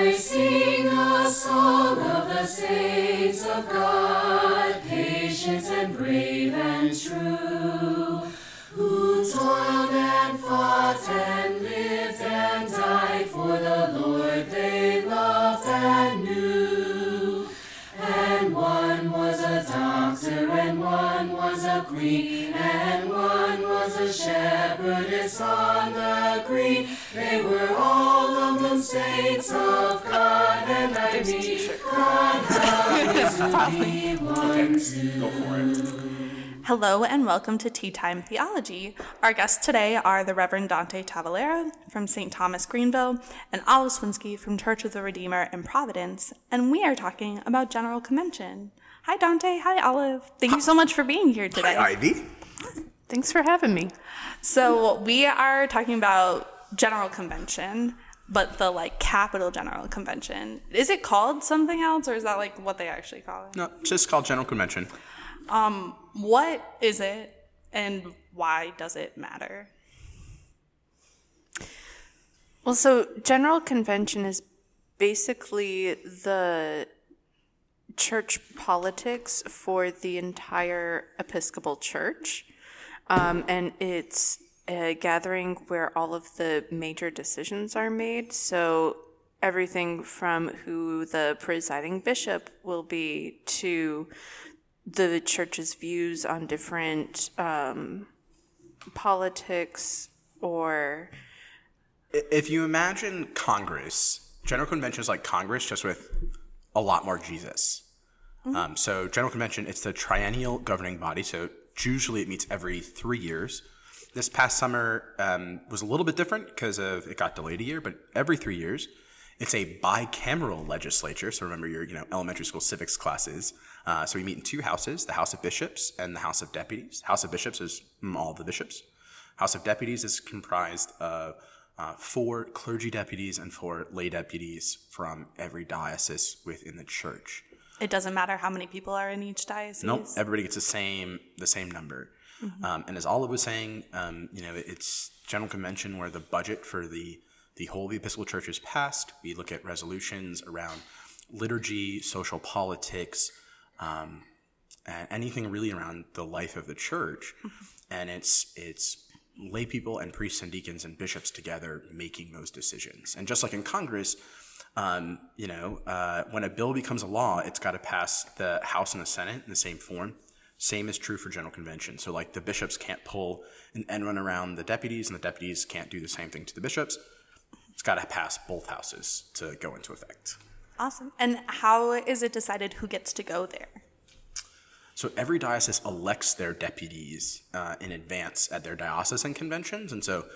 I sing a song of the saints of God, patient and brave and true, who toiled and fought and lived and died for the Lord they loved and knew. And one was a doctor, and one was a queen, and one was a shepherdess on the green. They were all of them saints of God, and I mean, God help to be one too. Hello and welcome to Tea Time Theology. Our guests today are the Reverend Dante Tavalera from St. Thomas Greenville and Olive Swinsky from Church of the Redeemer in Providence, and we are talking about General Convention. Hi, Dante. Hi, Olive. Thank you so much for being here today. Hi, Ivy. Thanks for having me. So, we are talking about General Convention, but the like capital General Convention. Is it called something else, or is that like what they actually call it? No, just called General Convention. Um, what is it, and why does it matter? Well, so General Convention is basically the church politics for the entire Episcopal Church. Um, and it's a gathering where all of the major decisions are made. So everything from who the presiding bishop will be to the church's views on different um, politics or If you imagine Congress, General Convention is like Congress, just with a lot more Jesus. Um, so General Convention, it's the triennial governing body. So usually it meets every three years. This past summer um, was a little bit different because of it got delayed a year, but every three years, it's a bicameral legislature. So remember your you know elementary school civics classes. Uh, so we meet in two houses: the House of Bishops and the House of Deputies. House of Bishops is all the bishops. House of Deputies is comprised of uh, four clergy deputies and four lay deputies from every diocese within the church. It doesn't matter how many people are in each diocese. Nope, everybody gets the same the same number. Um, and as Olive was saying, um, you know, it's General Convention where the budget for the the whole of the Episcopal Church is passed. We look at resolutions around liturgy, social politics, um, and anything really around the life of the church. And it's it's lay people and priests and deacons and bishops together making those decisions. And just like in Congress, um, you know, uh, when a bill becomes a law, it's got to pass the House and the Senate in the same form. Same is true for General Convention. So, like, the bishops can't pull an end run around the deputies, and the deputies can't do the same thing to the bishops. It's got to pass both houses to go into effect. Awesome. And how is it decided who gets to go there? So every diocese elects their deputies uh, in advance at their diocesan conventions, and so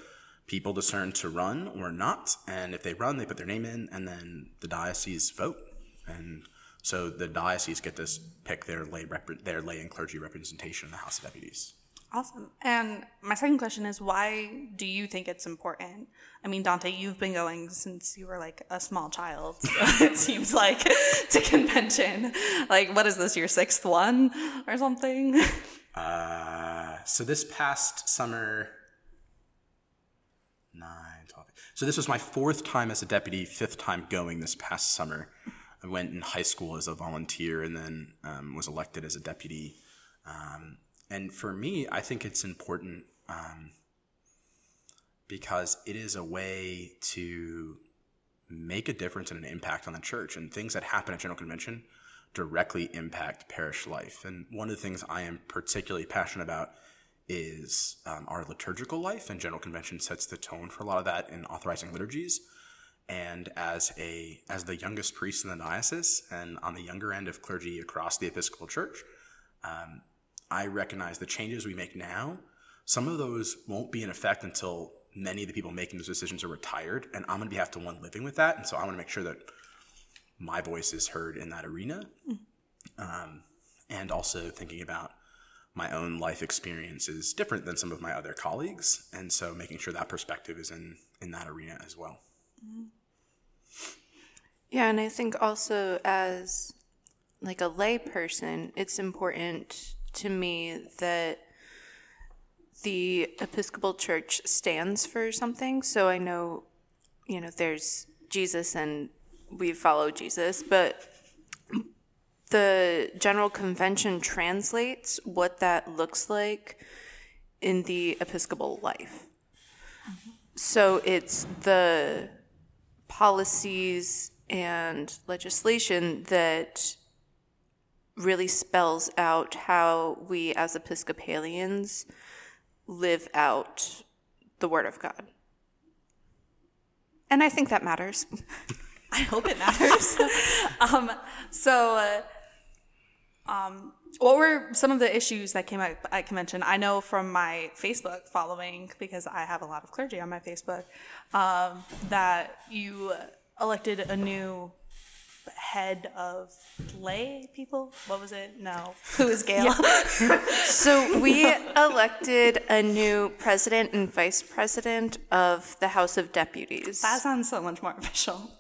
people discern to run or not. And if they run, they put their name in, and then the diocese vote. And so the diocese get to pick their lay rep- their lay and clergy representation in the House of Deputies. Awesome. And my second question is why do you think it's important? I mean, Dante, you've been going since you were like a small child. So it seems like to convention. Like, what is this, your sixth one or something? Uh, so this past summer, nine, 12. So this was my fourth time as a deputy, fifth time going this past summer. I went in high school as a volunteer and then um, was elected as a deputy. Um, and for me, I think it's important um, because it is a way to make a difference and an impact on the church. And things that happen at General Convention directly impact parish life. And one of the things I am particularly passionate about is um, our liturgical life, and General Convention sets the tone for a lot of that in authorizing liturgies. And as a as the youngest priest in the diocese, and on the younger end of clergy across the Episcopal Church, um, I recognize the changes we make now. Some of those won't be in effect until many of the people making those decisions are retired, and I'm going to be have to one living with that, and so I want to make sure that my voice is heard in that arena, um, and also thinking about my own life experience is different than some of my other colleagues, and so making sure that perspective is in in that arena as well. Yeah, and I think also as like a lay person, it's important to me that the Episcopal Church stands for something. So I know, you know, there's Jesus and we follow Jesus, but the General Convention translates what that looks like in the Episcopal life. Mm-hmm. So it's the policies and legislation that really spells out how we as Episcopalians live out the Word of God. And I think that matters. I hope it matters. um, so, uh, um, what were some of the issues that came up at convention? I know from my Facebook following, because I have a lot of clergy on my Facebook, um, that you elected a new head of lay people. What was it? No. Who is Gail? So we elected a new president and vice president of the House of Deputies. that sounds so much more official.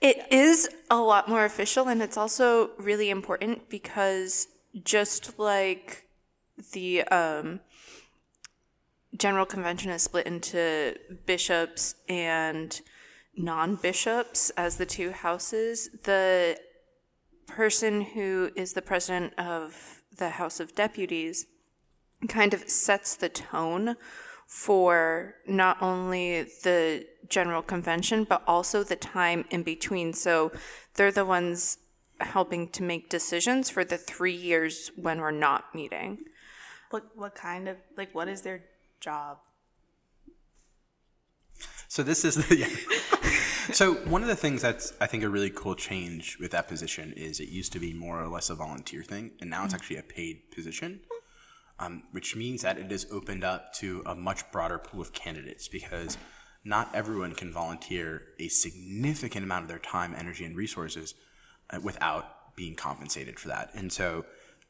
It is a lot more official, and it's also really important because just like the um, General Convention is split into bishops and non bishops as the two houses, the person who is the president of the House of Deputies kind of sets the tone for not only the general convention but also the time in between. So they're the ones helping to make decisions for the 3 years when we're not meeting What what kind of like what is their job? So this is the. Yeah. so one of the things that's I think a really cool change with that position is it used to be more or less a volunteer thing, and now it's actually a paid position, um, which means that it has opened up to a much broader pool of candidates because not everyone can volunteer a significant amount of their time, energy, and resources without being compensated for that. And so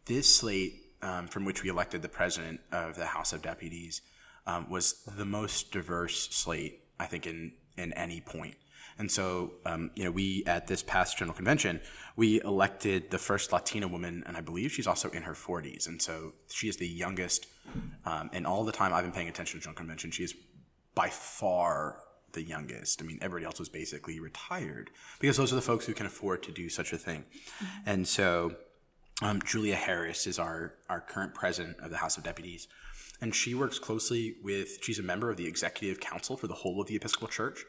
this slate um, from which we elected the president of the House of Deputies um, was the most diverse slate, I think, in, in any point. And so, um, you know, we at this past general convention, we elected the first Latina woman, and I believe she's also in her 40s. And so she is the youngest. Um, and all the time I've been paying attention to general convention, she is by far the youngest. I mean, everybody else was basically retired because those are the folks who can afford to do such a thing. And so, um, Julia Harris is our, our current president of the House of Deputies. And she works closely with, she's a member of the executive council for the whole of the Episcopal Church,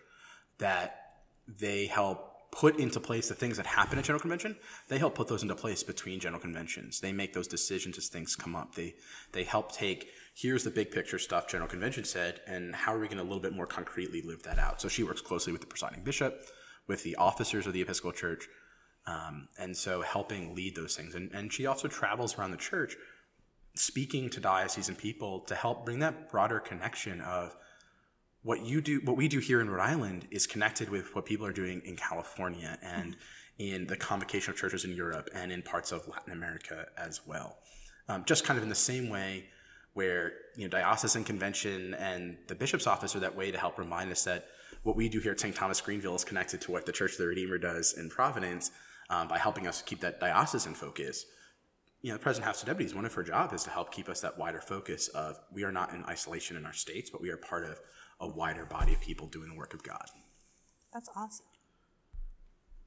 that they help put into place the things that happen at General Convention. They help put those into place between General Conventions. They make those decisions as things come up. They, they help take, here's the big picture stuff General Convention said, and how are we going to a little bit more concretely live that out? So she works closely with the presiding bishop, with the officers of the Episcopal Church, um, and so helping lead those things. And, and she also travels around the church speaking to diocesan people to help bring that broader connection of what you do, what we do here in Rhode Island is connected with what people are doing in California and in the convocation of churches in Europe and in parts of Latin America as well. Um, just kind of in the same way where you know diocesan convention and the bishop's office are that way to help remind us that what we do here at St. Thomas Greenville is connected to what the Church of the Redeemer does in Providence um, by helping us keep that diocesan focus you know, the President House of Deputies, one of her job is to help keep us that wider focus of we are not in isolation in our states, but we are part of a wider body of people doing the work of God. That's awesome.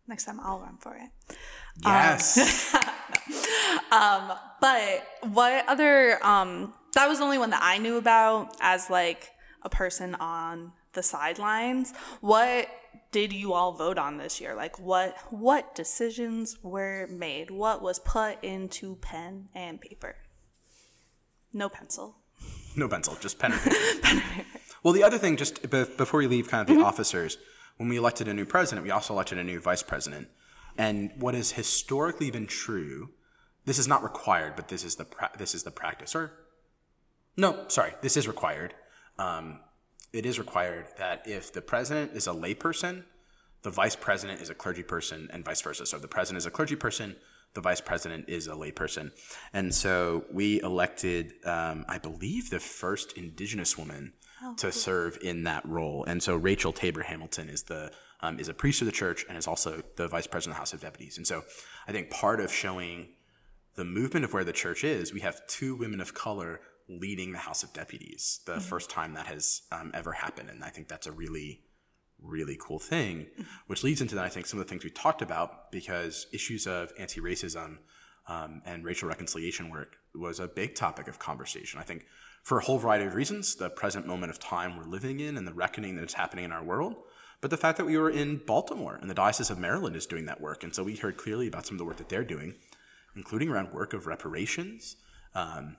Next time I'll run for it. Yes. But what other um that was the only one that I knew about as like a person on the sidelines. What did you all vote on this year? Like what what decisions were made? What was put into pen and paper? No pencil. no pencil, just pen and paper. Well, the other thing, just be- before we leave kind of the mm-hmm. officers, when we elected a new president, we also elected a new vice president. And what has historically been true, this is not required, but this is the pra- this is the practice. Or no, sorry, this is required. Um, it is required that if the president is a layperson, the vice president is a clergy person, and vice versa. So if the president is a clergy person, the vice president is a layperson. And so we elected, um, I believe, the first indigenous woman to serve in that role. And so Rachel Taber-Hamilton is the um, is a priest of the church and is also the vice president of the House of Deputies. And so I think part of showing the movement of where the church is, we have two women of color leading the House of Deputies, the first time that has um, ever happened. And I think that's a really, really cool thing, which leads into, that, I think, some of the things we talked about because issues of anti racism um, and racial reconciliation work was a big topic of conversation. I think for a whole variety of reasons, the present moment of time we're living in and the reckoning that is happening in our world, but the fact that we were in Baltimore and the Diocese of Maryland is doing that work. And so we heard clearly about some of the work that they're doing, including around work of reparations. Um,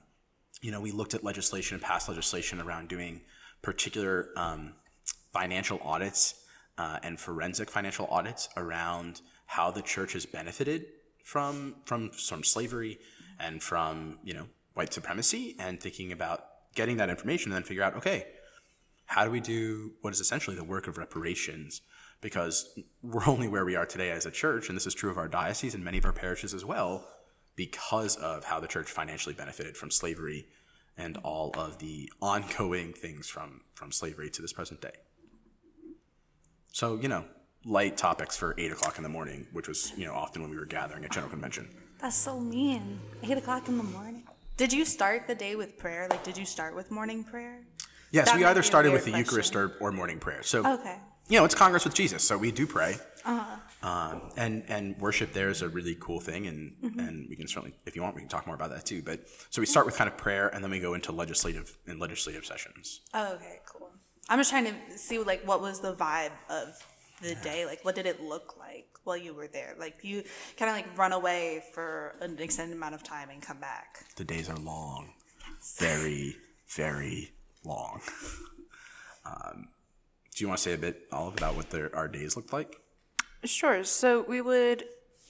you know, we looked at legislation and past legislation around doing particular um, financial audits uh, and forensic financial audits around how the church has benefited from from from slavery and from you know white supremacy, and thinking about getting that information and then figure out okay, how do we do what is essentially the work of reparations? Because we're only where we are today as a church, and this is true of our diocese and many of our parishes as well, because of how the church financially benefited from slavery and all of the ongoing things from, from slavery to this present day. So, you know, light topics for eight o'clock in the morning, which was, you know, often when we were gathering at General Convention. That's so mean. Eight o'clock in the morning. Did you start the day with prayer? Like, did you start with morning prayer? Yes, That we either started with the Eucharist or, or morning prayer. So, Okay. You know, it's Congress with Jesus, so we do pray. Um, and and worship there is a really cool thing, and and we can certainly, if you want, we can talk more about that too. But so we start with kind of prayer, and then we go into legislative and legislative sessions. Oh, okay, cool. I'm just trying to see like what was the vibe of the day? Like what did it look like while you were there? Like you kind of like run away for an extended amount of time and come back. The days are long, very very long. um, do you want to say a bit, Olive, about what their, our days looked like? Sure. So we would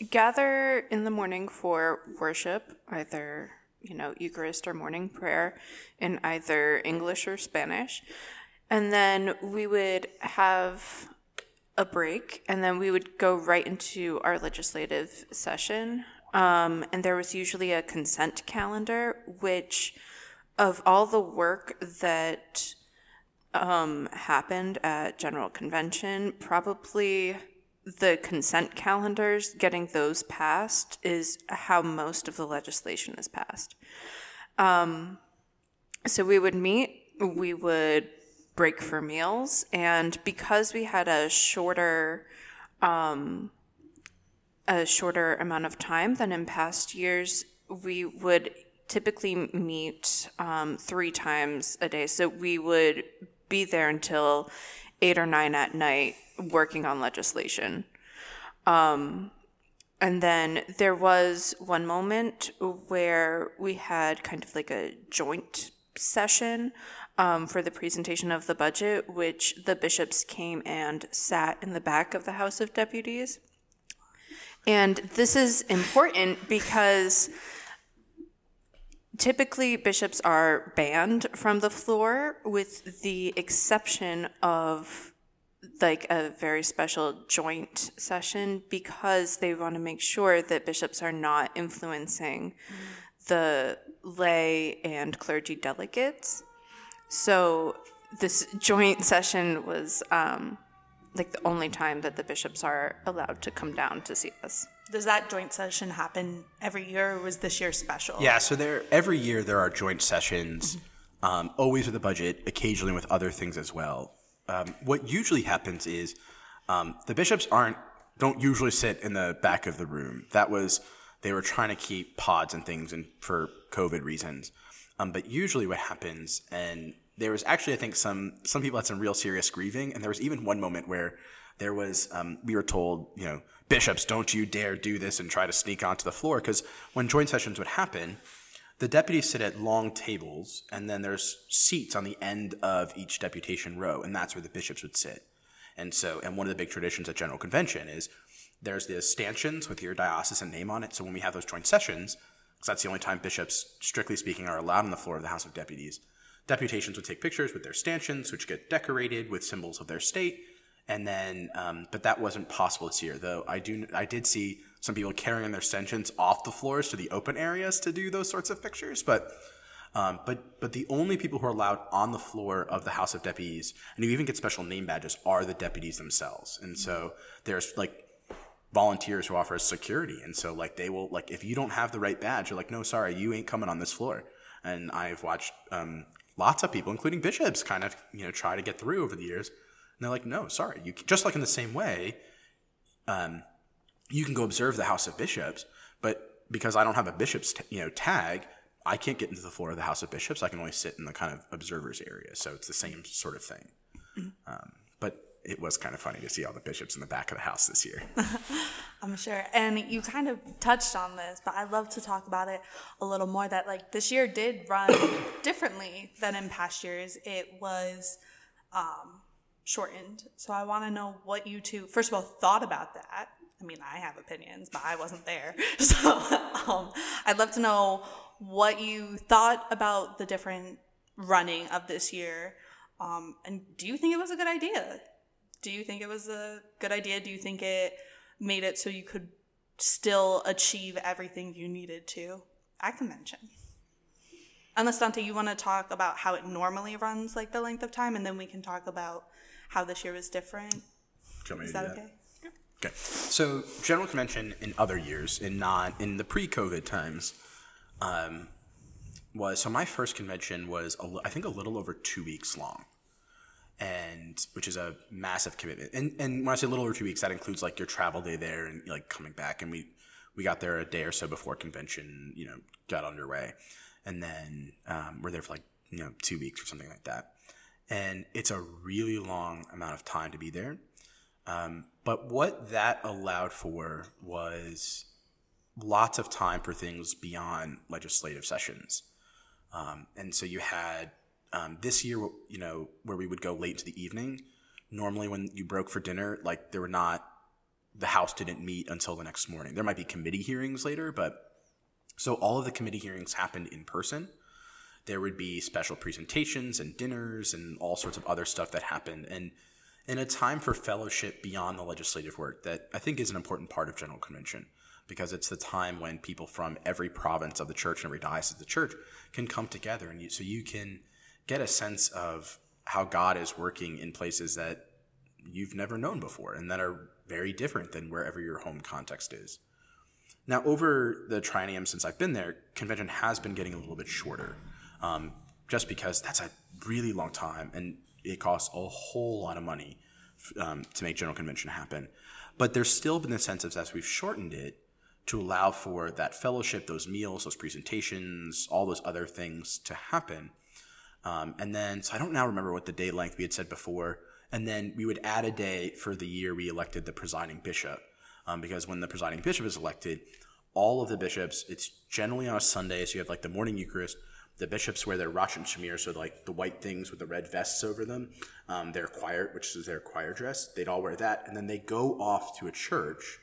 gather in the morning for worship, either, you know, Eucharist or morning prayer in either English or Spanish. And then we would have a break, and then we would go right into our legislative session. Um, and there was usually a consent calendar, which, of all the work that um, happened at General Convention, probably the consent calendars, getting those passed, is how most of the legislation is passed. Um, so we would meet, we would break for meals, and because we had a shorter, um, a shorter amount of time than in past years, we would typically meet um, three times a day. So we would be there until eight or nine at night working on legislation. Um, and then there was one moment where we had kind of like a joint session um, for the presentation of the budget, which the bishops came and sat in the back of the House of Deputies. And this is important because typically bishops are banned from the floor with the exception of like a very special joint session because they want to make sure that bishops are not influencing the lay and clergy delegates. So this joint session was um, like the only time that the bishops are allowed to come down to see us. Does that joint session happen every year, or was this year special? Yeah, so there every year there are joint sessions, um, always with the budget, occasionally with other things as well. Um, what usually happens is um, the bishops aren't don't usually sit in the back of the room. That was they were trying to keep pods and things and for COVID reasons. Um, but usually what happens, and there was actually I think some some people had some real serious grieving, and there was even one moment where there was um, we were told you know bishops don't you dare do this and try to sneak onto the floor because when joint sessions would happen the deputies sit at long tables and then there's seats on the end of each deputation row and that's where the bishops would sit. And so and one of the big traditions at general convention is there's the stanchions with your diocesan name on it. So when we have those joint sessions because that's the only time bishops strictly speaking are allowed on the floor of the house of deputies deputations would take pictures with their stanchions which get decorated with symbols of their state and then um, but that wasn't possible this year though i do i did see some people carrying their stanchions off the floors to the open areas to do those sorts of pictures but um, but but the only people who are allowed on the floor of the house of deputies and you even get special name badges are the deputies themselves. And so there's like volunteers who offer security and so like they will like if you don't have the right badge you're like no sorry you ain't coming on this floor. And i've watched um, lots of people including bishops kind of you know try to get through over the years they're like, no, sorry. You just like in the same way, um, you can go observe the House of Bishops, but because I don't have a bishop's t- you know tag, I can't get into the floor of the House of Bishops. I can only sit in the kind of observers area. So it's the same sort of thing. Um, but it was kind of funny to see all the bishops in the back of the house this year. I'm sure. And you kind of touched on this, but I'd love to talk about it a little more that like this year did run differently than in past years. It was um, shortened. So I want to know what you two, first of all, thought about that. I mean, I have opinions, but I wasn't there. So um, I'd love to know what you thought about the different running of this year. Um, and do you think it was a good idea? Do you think it was a good idea? Do you think it made it so you could still achieve everything you needed to at convention? Unless Dante, you want to talk about how it normally runs, like the length of time, and then we can talk about how this year was different. Do you want me Is do that okay? Okay. So general convention in other years, in not in the pre-COVID times, um, was so my first convention was a, I think a little over two weeks long, and which is a massive commitment. And and when I say a little over two weeks, that includes like your travel day there and like coming back. And we we got there a day or so before convention, you know, got underway, and then um, we're there for like you know two weeks or something like that. And it's a really long amount of time to be there. Um, but what that allowed for was lots of time for things beyond legislative sessions. Um, and so you had um, this year, you know, where we would go late into the evening. Normally, when you broke for dinner, like there were not, the House didn't meet until the next morning. There might be committee hearings later, but so all of the committee hearings happened in person. There would be special presentations and dinners and all sorts of other stuff that happened. And in a time for fellowship beyond the legislative work that I think is an important part of General Convention because it's the time when people from every province of the church and every diocese of the church can come together and you, so you can get a sense of how God is working in places that you've never known before and that are very different than wherever your home context is. Now, over the triennium since I've been there, convention has been getting a little bit shorter, um, just because that's a really long time and it costs a whole lot of money um, to make general convention happen. But there's still been of as we've shortened it to allow for that fellowship, those meals, those presentations, all those other things to happen. Um, and then, so I don't now remember what the day length we had said before. And then we would add a day for the year we elected the presiding bishop. Um, because when the presiding bishop is elected, all of the bishops, it's generally on a Sunday. So you have like the morning Eucharist. The bishops wear their and chimere, so like the white things with the red vests over them. Um, their choir, which is their choir dress, they'd all wear that. And then they go off to a church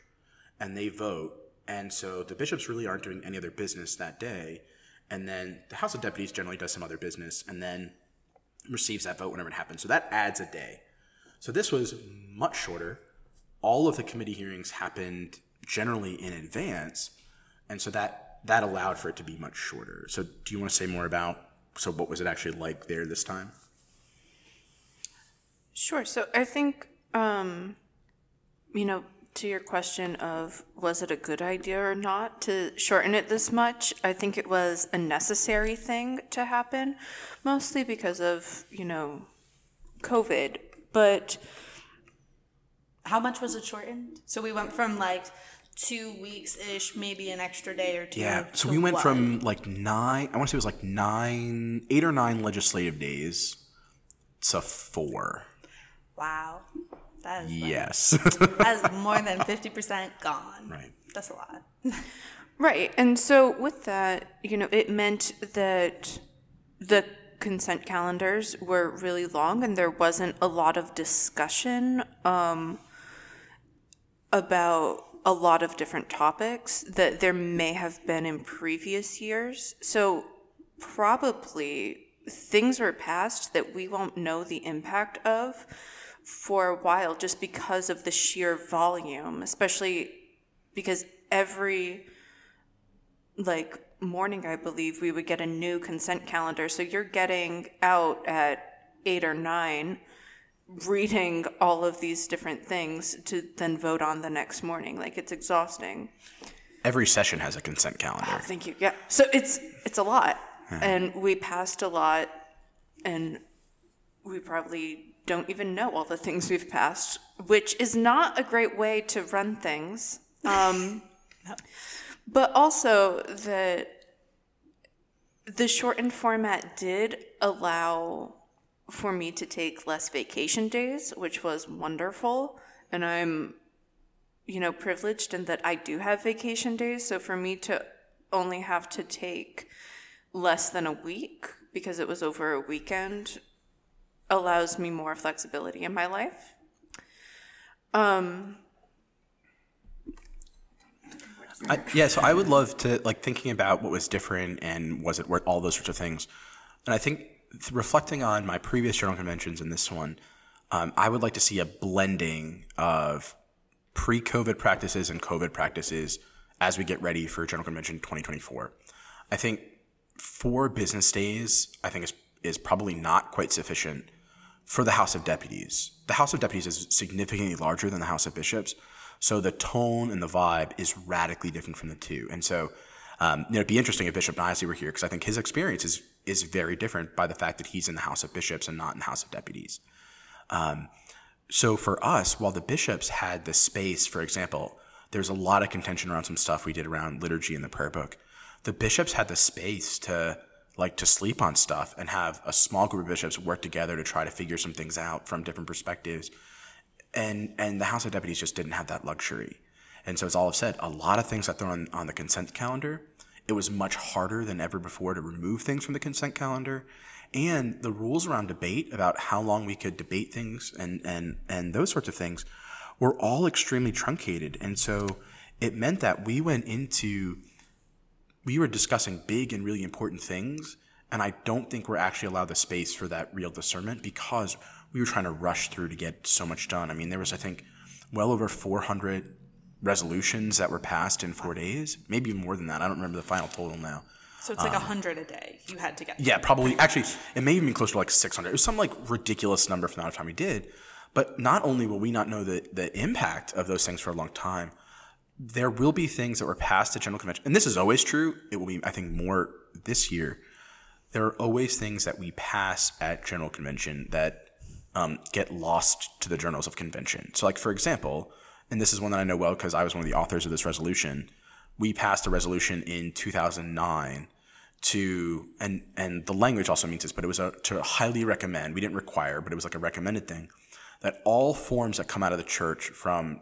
and they vote. And so the bishops really aren't doing any other business that day. And then the House of Deputies generally does some other business and then receives that vote whenever it happens. So that adds a day. So this was much shorter. All of the committee hearings happened generally in advance. And so that that allowed for it to be much shorter. So do you want to say more about so what was it actually like there this time? Sure. So I think, um, you know, to your question of was it a good idea or not to shorten it this much, I think it was a necessary thing to happen, mostly because of, you know, COVID. But How much was it shortened? So we went from like two weeks ish, maybe an extra day or two. Yeah. So we went what? from like nine, I want to say it was like nine, eight or nine legislative days to four. Wow. That is, like, Yes. that is more than 50% gone. Right. That's a lot. Right. And so with that, you know, it meant that the consent calendars were really long and there wasn't a lot of discussion um, about a lot of different topics that there may have been in previous years. So probably things were passed that we won't know the impact of for a while just because of the sheer volume, especially because every like morning i believe we would get a new consent calendar so you're getting out at eight or nine reading all of these different things to then vote on the next morning. Like it's exhausting. Every session has a consent calendar. thank you. Yeah. So it's it's a lot. And we passed a lot and we probably don't even know all the things we've passed, which is not a great way to run things. Um, But also that the shortened format did allow for me to take less vacation days, which was wonderful. And I'm, you know, privileged in that I do have vacation days. So for me to only have to take less than a week because it was over a weekend allows me more flexibility in my life. Um, I, yeah, so I would love to like thinking about what was different and was it worth all those sorts of things. And I think th- reflecting on my previous journal conventions and this one, um, I would like to see a blending of pre-COVID practices and COVID practices as we get ready for General Convention 2024. I think four business days, I think is is probably not quite sufficient for the House of Deputies. The House of Deputies is significantly larger than the House of Bishops, so the tone and the vibe is radically different from the two. And so, um, you know, it'd be interesting if Bishop Knisely were here because I think his experience is is very different by the fact that he's in the House of Bishops and not in the House of Deputies. Um, so for us, while the bishops had the space, for example, there's a lot of contention around some stuff we did around liturgy in the prayer book. The bishops had the space to like to sleep on stuff and have a small group of bishops work together to try to figure some things out from different perspectives. And and the House of Deputies just didn't have that luxury. And so as Olive said, a lot of things got thrown on, on the consent calendar. It was much harder than ever before to remove things from the consent calendar. And the rules around debate about how long we could debate things and, and, and those sorts of things were all extremely truncated. And so it meant that we went into we were discussing big and really important things, and I don't think we're actually allowed the space for that real discernment because we were trying to rush through to get so much done. I mean, there was, I think, well over 400 resolutions that were passed in four days, maybe more than that. I don't remember the final total now. So it's like a hundred a day you had to get. Yeah, probably. Actually, it may even be closer to like 600. It was some like ridiculous number for the amount of time we did. But not only will we not know the, the impact of those things for a long time, there will be things that were passed at General Convention. And this is always true. It will be, I think, more this year. There are always things that we pass at General Convention that um, get lost to the journals of convention. So, like, for example, and this is one that I know well because I was one of the authors of this resolution, we passed a resolution in 2009 to and and the language also means this, but it was a, to highly recommend. We didn't require, but it was like a recommended thing that all forms that come out of the church from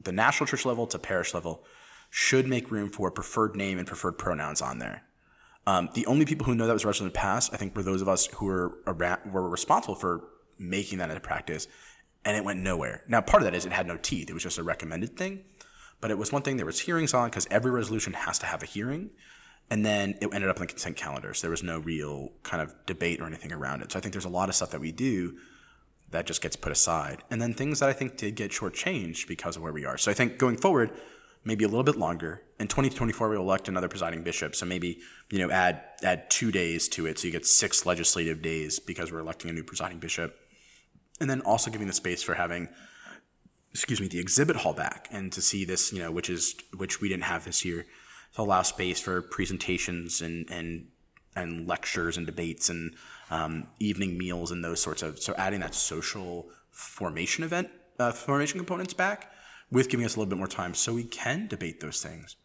the national church level to parish level should make room for preferred name and preferred pronouns on there. Um, the only people who know that was resolution passed, I think, were those of us who were around, were responsible for making that into practice, and it went nowhere. Now, part of that is it had no teeth; it was just a recommended thing. But it was one thing there was hearings on because every resolution has to have a hearing, and then it ended up in the consent calendar. So there was no real kind of debate or anything around it. So I think there's a lot of stuff that we do that just gets put aside. And then things that I think did get shortchanged because of where we are. So I think going forward, maybe a little bit longer. In 2024, we'll elect another presiding bishop. So maybe, you know, add add two days to it. So you get six legislative days because we're electing a new presiding bishop. And then also giving the space for having excuse me, the exhibit hall back and to see this, you know, which is which we didn't have this year, to allow space for presentations and and and lectures and debates and um, evening meals and those sorts of so adding that social formation event uh, formation components back with giving us a little bit more time so we can debate those things.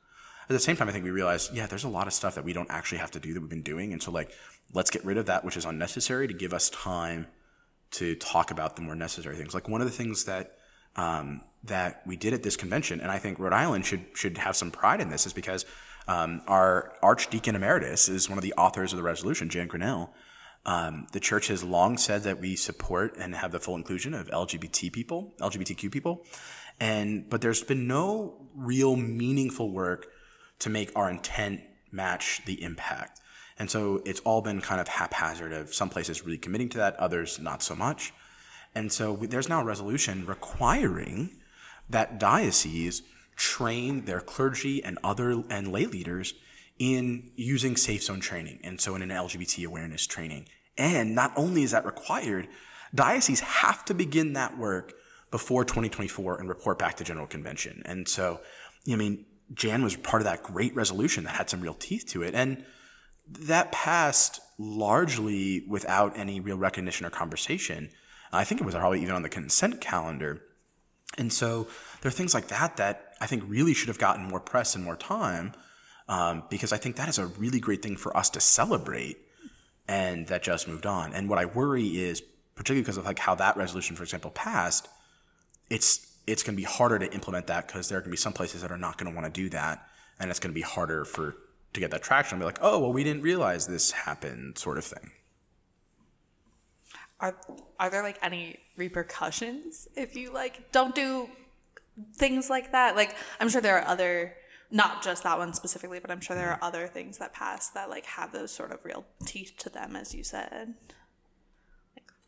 At the same time i think we realize yeah there's a lot of stuff that we don't actually have to do that we've been doing. And so like let's get rid of that which is unnecessary to give us time to talk about the more necessary things. Like one of the things that um, that we did at this convention and i think rhode island should should have some pride in this is because um, our archdeacon emeritus is one of the authors of the resolution jan grinnell. Um, the church has long said that we support and have the full inclusion of LGBT people, LGBTQ people, and but there's been no real meaningful work to make our intent match the impact. And so it's all been kind of haphazard of some places really committing to that, others not so much. And so there's now a resolution requiring that dioceses train their clergy and other and lay leaders in using safe zone training. And so in an LGBT awareness training. And not only is that required, dioceses have to begin that work before 2024 and report back to General Convention. And so, I mean, Jan was part of that great resolution that had some real teeth to it. And that passed largely without any real recognition or conversation. I think it was probably even on the consent calendar. And so there are things like that that I think really should have gotten more press and more time um, because I think that is a really great thing for us to celebrate and that just moved on. And what I worry is, particularly because of like how that resolution, for example, passed, it's it's going to be harder to implement that because there are going to be some places that are not going to want to do that, and it's going to be harder for to get that traction. And be like, oh, well, we didn't realize this happened, sort of thing. Are are there like any repercussions if you like don't do things like that? Like I'm sure there are other not just that one specifically, but I'm sure there are mm-hmm. other things that pass that like have those sort of real teeth to them, as you said.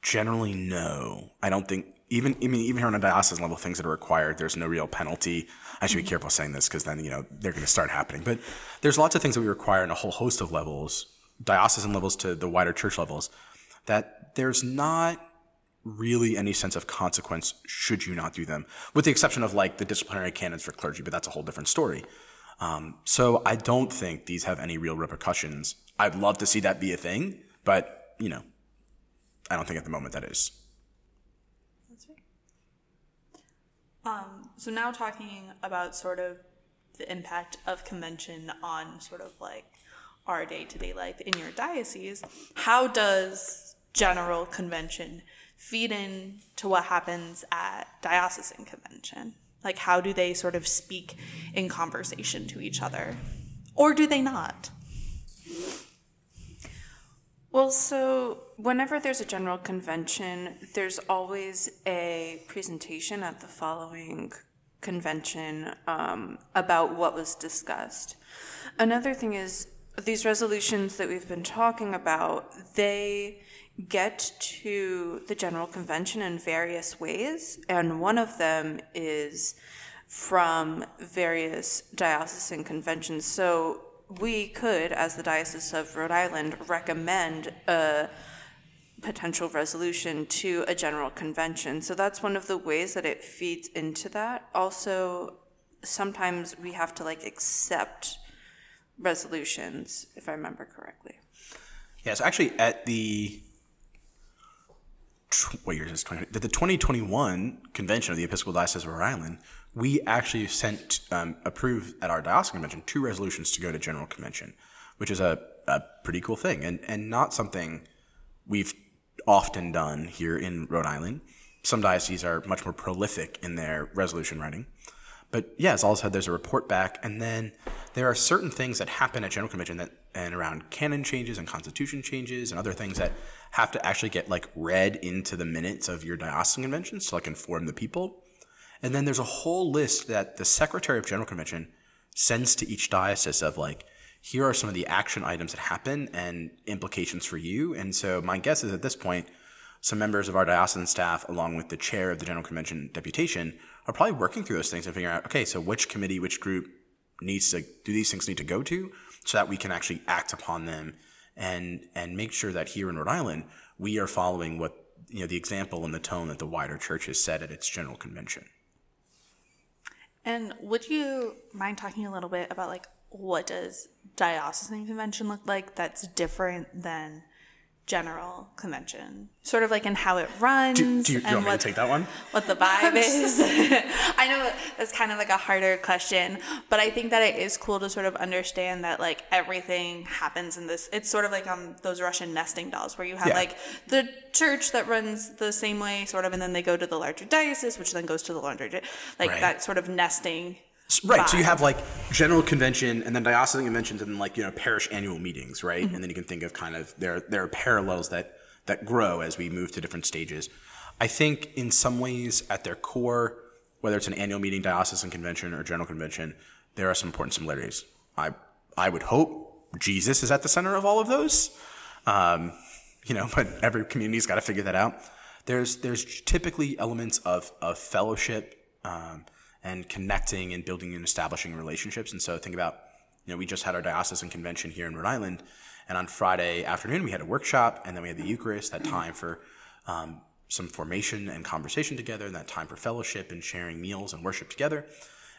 Generally, no. I don't think even I mean even here on a diocesan level, things that are required, there's no real penalty. I should be careful saying this because then you know they're going to start happening. But there's lots of things that we require in a whole host of levels, diocesan levels to the wider church levels, that there's not really any sense of consequence should you not do them, with the exception of like the disciplinary canons for clergy. But that's a whole different story. Um, so I don't think these have any real repercussions. I'd love to see that be a thing, but you know, I don't think at the moment that is. That's right. Um, so now talking about sort of the impact of convention on sort of like our day to day life in your diocese, how does general convention feed in to what happens at diocesan convention? Like, how do they sort of speak in conversation to each other? Or do they not? Well, so whenever there's a general convention, there's always a presentation at the following convention um, about what was discussed. Another thing is these resolutions that we've been talking about, they get to the General Convention in various ways, and one of them is from various diocesan conventions. So we could, as the Diocese of Rhode Island, recommend a potential resolution to a general convention. So that's one of the ways that it feeds into that. Also, sometimes we have to like accept resolutions, if I remember correctly. Yes, actually, at the what year is this? 20, the 2021 convention of the Episcopal Diocese of Rhode Island, we actually sent um, approved at our diocesan convention two resolutions to go to general convention, which is a, a pretty cool thing and and not something we've often done here in Rhode Island. Some dioceses are much more prolific in their resolution writing. But yeah, as All said, there's a report back, and then there are certain things that happen at General Convention that and around canon changes and constitution changes and other things that have to actually get like read into the minutes of your diocesan conventions to like inform the people. And then there's a whole list that the Secretary of General Convention sends to each diocese of like, here are some of the action items that happen and implications for you. And so my guess is at this point, some members of our diocesan staff, along with the chair of the General Convention deputation, are probably working through those things and figuring out, okay, so which committee, which group needs to do these things need to go to so that we can actually act upon them and and make sure that here in Rhode Island we are following what you know the example and the tone that the wider church has set at its general convention. And would you mind talking a little bit about like what does diocesan convention look like that's different than general convention, sort of like in how it runs. Do, do you, do you want me to take that one? What the vibe is. I know that's kind of like a harder question, but I think that it is cool to sort of understand that like everything happens in this. It's sort of like um those Russian nesting dolls where you have yeah. like the church that runs the same way, sort of, and then they go to the larger diocese, which then goes to the larger, like right. that sort of nesting Right. Vibe. So you have like general convention and then diocesan conventions and then like, you know, parish annual meetings, right? Mm-hmm. And then you can think of kind of there there are parallels that that grow as we move to different stages. I think in some ways at their core, whether it's an annual meeting, diocesan convention, or general convention, there are some important similarities. I I would hope Jesus is at the center of all of those. Um, you know, but every community's got to figure that out. There's there's typically elements of of fellowship. Um, and connecting and building and establishing relationships. And so think about, you know, we just had our diocesan convention here in Rhode Island, and on Friday afternoon we had a workshop, and then we had the Eucharist, that time for um, some formation and conversation together, and that time for fellowship and sharing meals and worship together.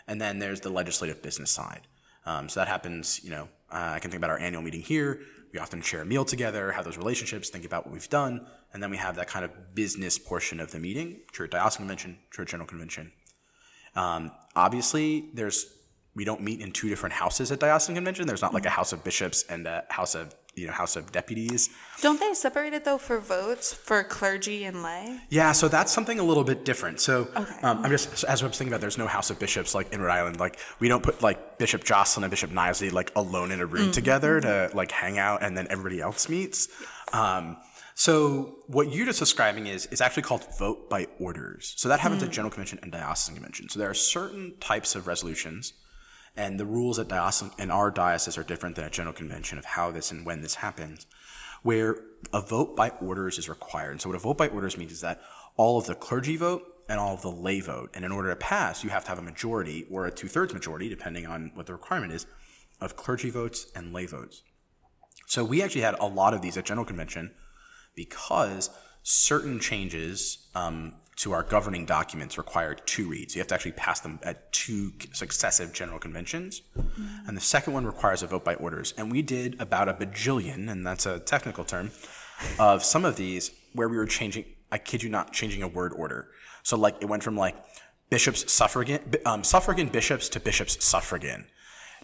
And then there's the legislative business side. Um, so that happens, you know, uh, I can think about our annual meeting here. We often share a meal together, have those relationships, think about what we've done, and then we have that kind of business portion of the meeting, church diocesan convention, church general convention. Um, obviously, there's we don't meet in two different houses at diocesan convention. There's not like a house of bishops and a house of you know house of deputies. Don't they separate it though for votes for clergy and lay? Yeah, so that's something a little bit different. So Okay. um, I'm just as I was thinking about, there's no House of Bishops like in Rhode Island. Like we don't put like Bishop Jocelyn and Bishop Knisely like alone in a room together to like hang out, and then everybody else meets. Um, so what you're just describing is is actually called vote by orders. So that happens at hmm. General Convention and Diocesan Convention. So there are certain types of resolutions and the rules at diocesan in our diocese are different than a general convention of how this and when this happens, where a vote by orders is required. And so what a vote by orders means is that all of the clergy vote and all of the lay vote. And in order to pass, you have to have a majority or a two thirds majority, depending on what the requirement is, of clergy votes and lay votes. So we actually had a lot of these at general convention because certain changes um, to our governing documents require two reads. You have to actually pass them at two successive general conventions. And the second one requires a vote by orders. And we did about a bajillion, and that's a technical term, of some of these where we were changing, I kid you not, changing a word order. So like it went from like bishops suffragan, um, suffragan bishops to bishops suffragan.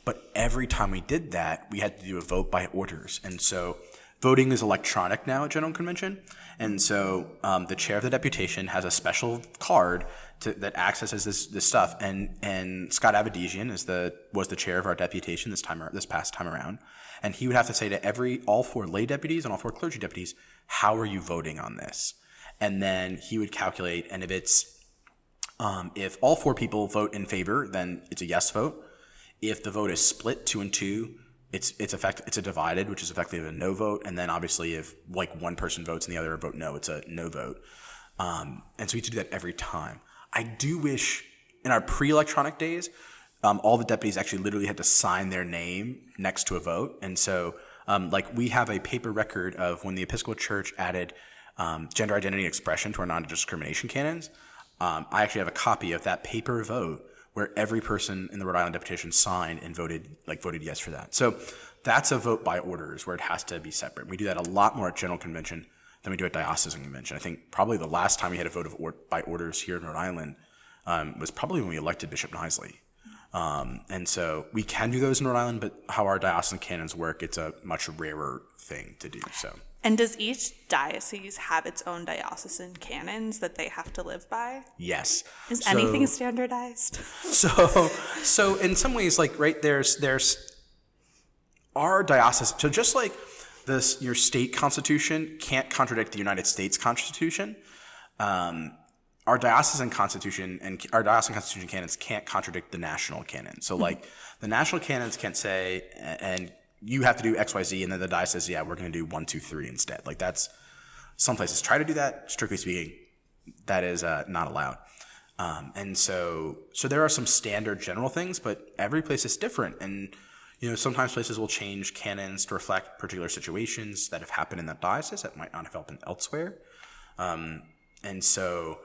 But every time we did that, we had to do a vote by orders. And so voting is electronic now at General Convention. And so um, the chair of the deputation has a special card to, that accesses this, this stuff. And, and Scott Avadesian is the, was the chair of our deputation this time, this past time around. And he would have to say to every, all four lay deputies and all four clergy deputies, how are you voting on this? And then he would calculate, and if it's, um, if all four people vote in favor, then it's a yes vote. If the vote is split two and two, it's it's effect it's a divided, which is effectively a no vote. And then obviously, if like one person votes and the other vote no, it's a no vote. Um, and so we have to do that every time. I do wish in our pre-electronic days, um, all the deputies actually literally had to sign their name next to a vote. And so, um, like we have a paper record of when the Episcopal Church added um, gender identity expression to our non-discrimination canons. Um, I actually have a copy of that paper vote where every person in the Rhode Island deputation signed and voted like voted yes for that. So that's a vote by orders where it has to be separate. We do that a lot more at general convention than we do at diocesan convention. I think probably the last time we had a vote of or- by orders here in Rhode Island um, was probably when we elected Bishop Knisely. Um, and so we can do those in Rhode Island, but how our diocesan canons work, it's a much rarer thing to do. So And does each diocese have its own diocesan canons that they have to live by? yes, Is So- anything standardized? So, so in some ways, like right there's there's our diocese. So just like this, your state constitution can't contradict the United States Constitution. Um, our diocesan constitution and our diocesan constitution canons can't contradict the national canon. So, like the national canons can't say, and you have to do X, Y, Z, and then the diocese says, yeah, we're going to do one, two, three instead. Like that's some places try to do that. Strictly speaking, that is uh, not allowed. Um, and so, so there are some standard general things, but every place is different. And, you know, sometimes places will change canons to reflect particular situations that have happened in that diocese that might not have happened elsewhere. Um, and so,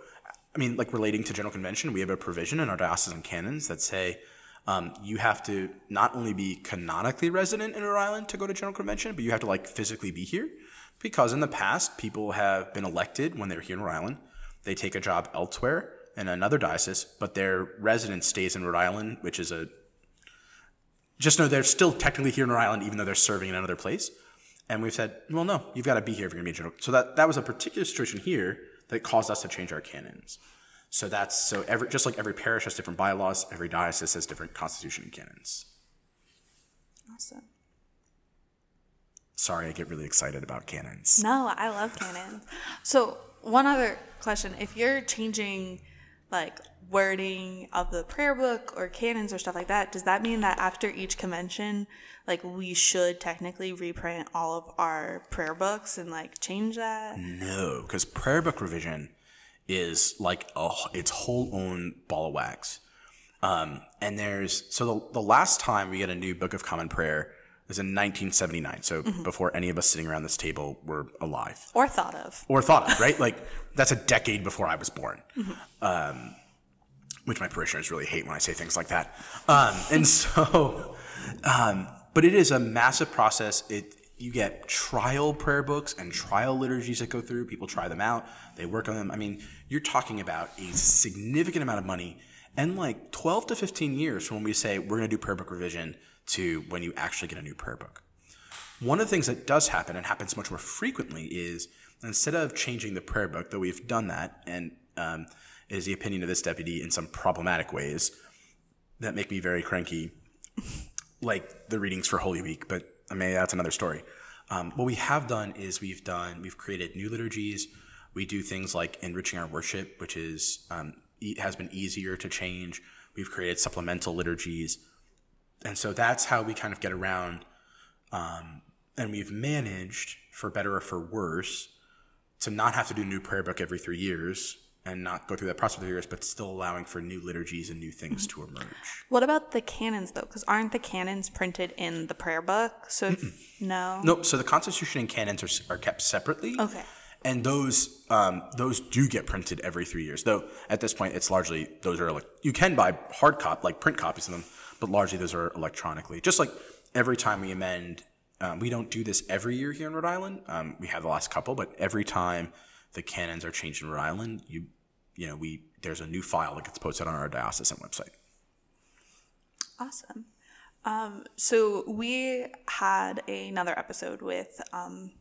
I mean, like relating to General Convention, we have a provision in our diocesan canons that say um, you have to not only be canonically resident in Rhode Island to go to General Convention, but you have to like physically be here. Because in the past, people have been elected when they're here in Rhode Island. They take a job elsewhere in another diocese, but their residence stays in Rhode Island, which is a just know they're still technically here in Rhode Island, even though they're serving in another place. And we've said, well, no, you've got to be here if you're going to be a general. So that that was a particular situation here that caused us to change our canons. So that's so every just like every parish has different bylaws, every diocese has different constitution and canons. Awesome. Sorry, I get really excited about canons. No, I love canons. So one other question: If you're changing like wording of the prayer book or canons or stuff like that, does that mean that after each convention, like we should technically reprint all of our prayer books and like change that? No, because prayer book revision is like a, its whole own ball of wax. Um, and there's so the, the last time we get a new Book of Common Prayer is in 1979. So before any of us sitting around this table were alive Or thought of? or thought of, right? like that's a decade before I was born. Um, which my parishioners really hate when I say things like that. Um, and so, um, but it is a massive process. It you get trial prayer books and trial liturgies that go through. People try them out, they work on them. I mean, you're talking about a significant amount of money and like 12 to 15 years from when we say we're going to do prayer book revision to when you actually get a new prayer book. One of the things that does happen and happens much more frequently is instead of changing the prayer book, though we've done that, and um, is the opinion of this deputy in some problematic ways that make me very cranky, like the readings for Holy Week, but I mean, that's another story. Um, what we have done is we've done, we've created new liturgies. We do things like enriching our worship, which is um, has been easier to change. We've created supplemental liturgies, and so that's how we kind of get around. Um, and we've managed, for better or for worse, to not have to do a new prayer book every three years and not go through that process for years, but still allowing for new liturgies and new things to emerge. What about the canons though? Because aren't the canons printed in the prayer book? So if, no. Nope. So the Constitution and canons are, are kept separately. Okay. And those um, those do get printed every three years. Though at this point, it's largely those are like you can buy hard cop like print copies of them, but largely those are electronically. Just like every time we amend, um, we don't do this every year here in Rhode Island. Um, we have the last couple, but every time the canons are changed in Rhode Island, you you know we there's a new file that gets posted on our diocesan website. Awesome. Um, so we had another episode with um,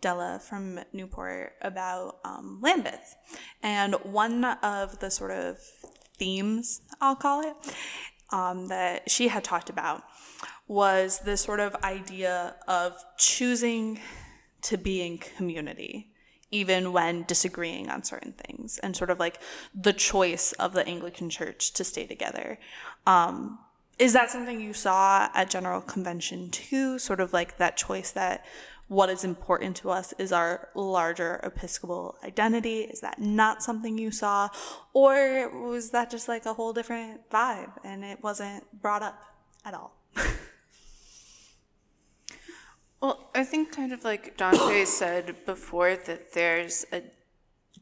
Della from Newport about um, Lambeth, and one of the sort of themes I'll call it um, that she had talked about was this sort of idea of choosing to be in community even when disagreeing on certain things and sort of like the choice of the anglican church to stay together. Um, is that something you saw at general convention too? Sort of like that choice that what is important to us is our larger episcopal identity? Is that not something you saw? Or was that just like a whole different vibe and it wasn't brought up at all Well, I think kind of like Dante said before that there's a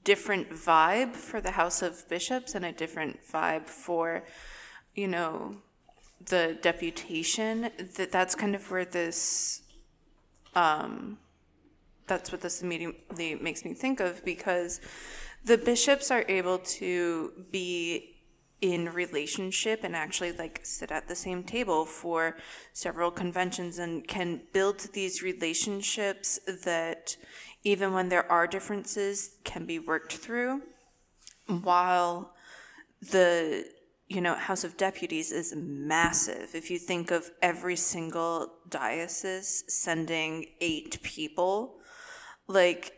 different vibe for the House of Bishops and a different vibe for, you know, the deputation. That that's kind of where this, um, that's what this immediately makes me think of because the bishops are able to be in relationship and actually like sit at the same table for several conventions and can build these relationships that even when there are differences can be worked through. While the you know house of deputies is massive. If you think of every single diocese sending 8 people like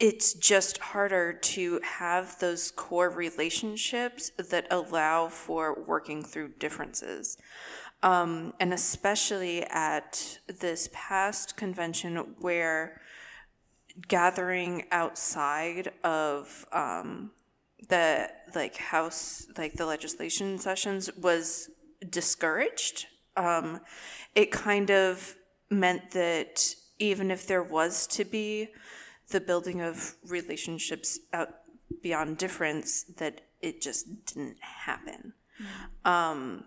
it's just harder to have those core relationships that allow for working through differences. Um, and especially at this past convention where gathering outside of um, the like house like the legislation sessions was discouraged um, it kind of meant that even if there was to be the building of relationships out beyond difference that it just didn't happen. Um,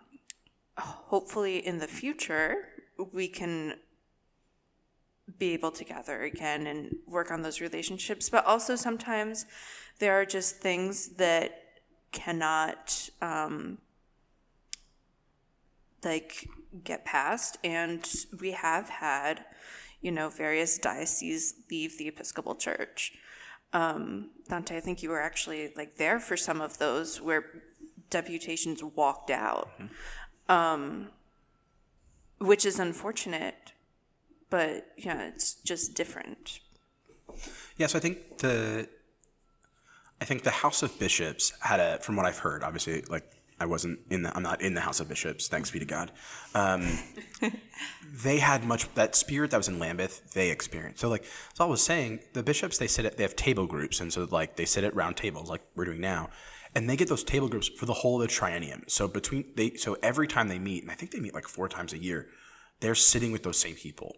hopefully, in the future, we can be able to gather again and work on those relationships. But also, sometimes there are just things that cannot um, like get past, and we have had you know, various dioceses leave the Episcopal Church. Um, Dante, I think you were actually like there for some of those where deputations walked out, um, which is unfortunate, but yeah, it's just different. Yes, I think the I think the House of Bishops had a, from what I've heard, obviously, like I wasn't in the, I'm not in the House of Bishops, thanks be to God. Um, they had much, that spirit that was in Lambeth, they experienced. So, like, as I was saying, the bishops, they sit at, they have table groups. And so, like, they sit at round tables, like we're doing now. And they get those table groups for the whole of the triennium. So, between, they, so every time they meet, and I think they meet like four times a year, they're sitting with those same people.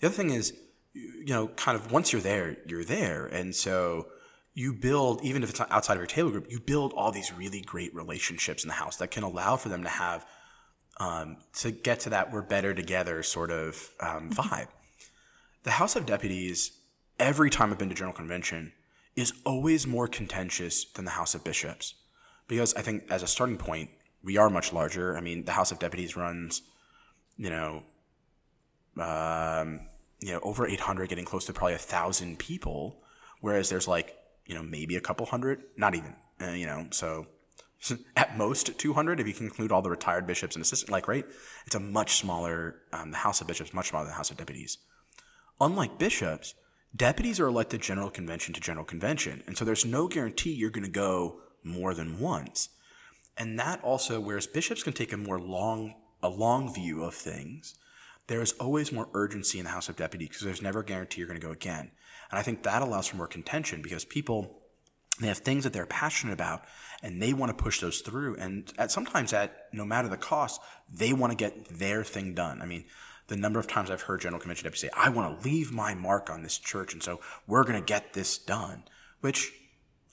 The other thing is, you know, kind of once you're there, you're there. And so, you build, even if it's not outside of your table group, you build all these really great relationships in the house that can allow for them to have, um, to get to that we're better together sort of um, vibe. the House of Deputies, every time I've been to General Convention, is always more contentious than the House of Bishops. Because I think, as a starting point, we are much larger. I mean, the House of Deputies runs, you know, um, you know, over 800, getting close to probably a thousand people, whereas there's like, you know, maybe a couple hundred, not even, uh, you know, so at most 200 if you include all the retired bishops and assistant like right it's a much smaller um, the house of bishops much smaller than the house of deputies. Unlike bishops deputies are elected general convention to general convention and so there's no guarantee you're going to go more than once. And that also whereas bishops can take a more long a long view of things there is always more urgency in the house of deputies because there's never a guarantee you're going to go again and i think that allows for more contention because people they have things that they're passionate about and they want to push those through. And at sometimes at no matter the cost, they want to get their thing done. I mean, the number of times I've heard General Convention deputies say, I want to leave my mark on this church. And so we're going to get this done, which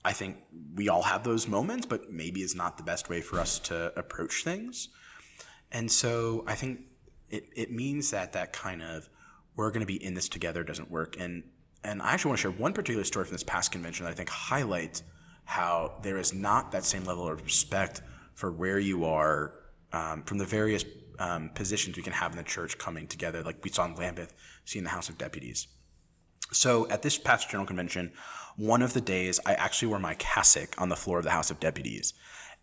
I think we all have those moments, but maybe is not the best way for us to approach things. And so I think it, it means that that kind of we're going to be in this together doesn't work. And and I actually want to share one particular story from this past convention that I think highlights how there is not that same level of respect for where you are um, from the various um, positions we can have in the church coming together, like we saw in Lambeth, seeing the House of Deputies. So at this past general convention, one of the days I actually wore my cassock on the floor of the House of Deputies,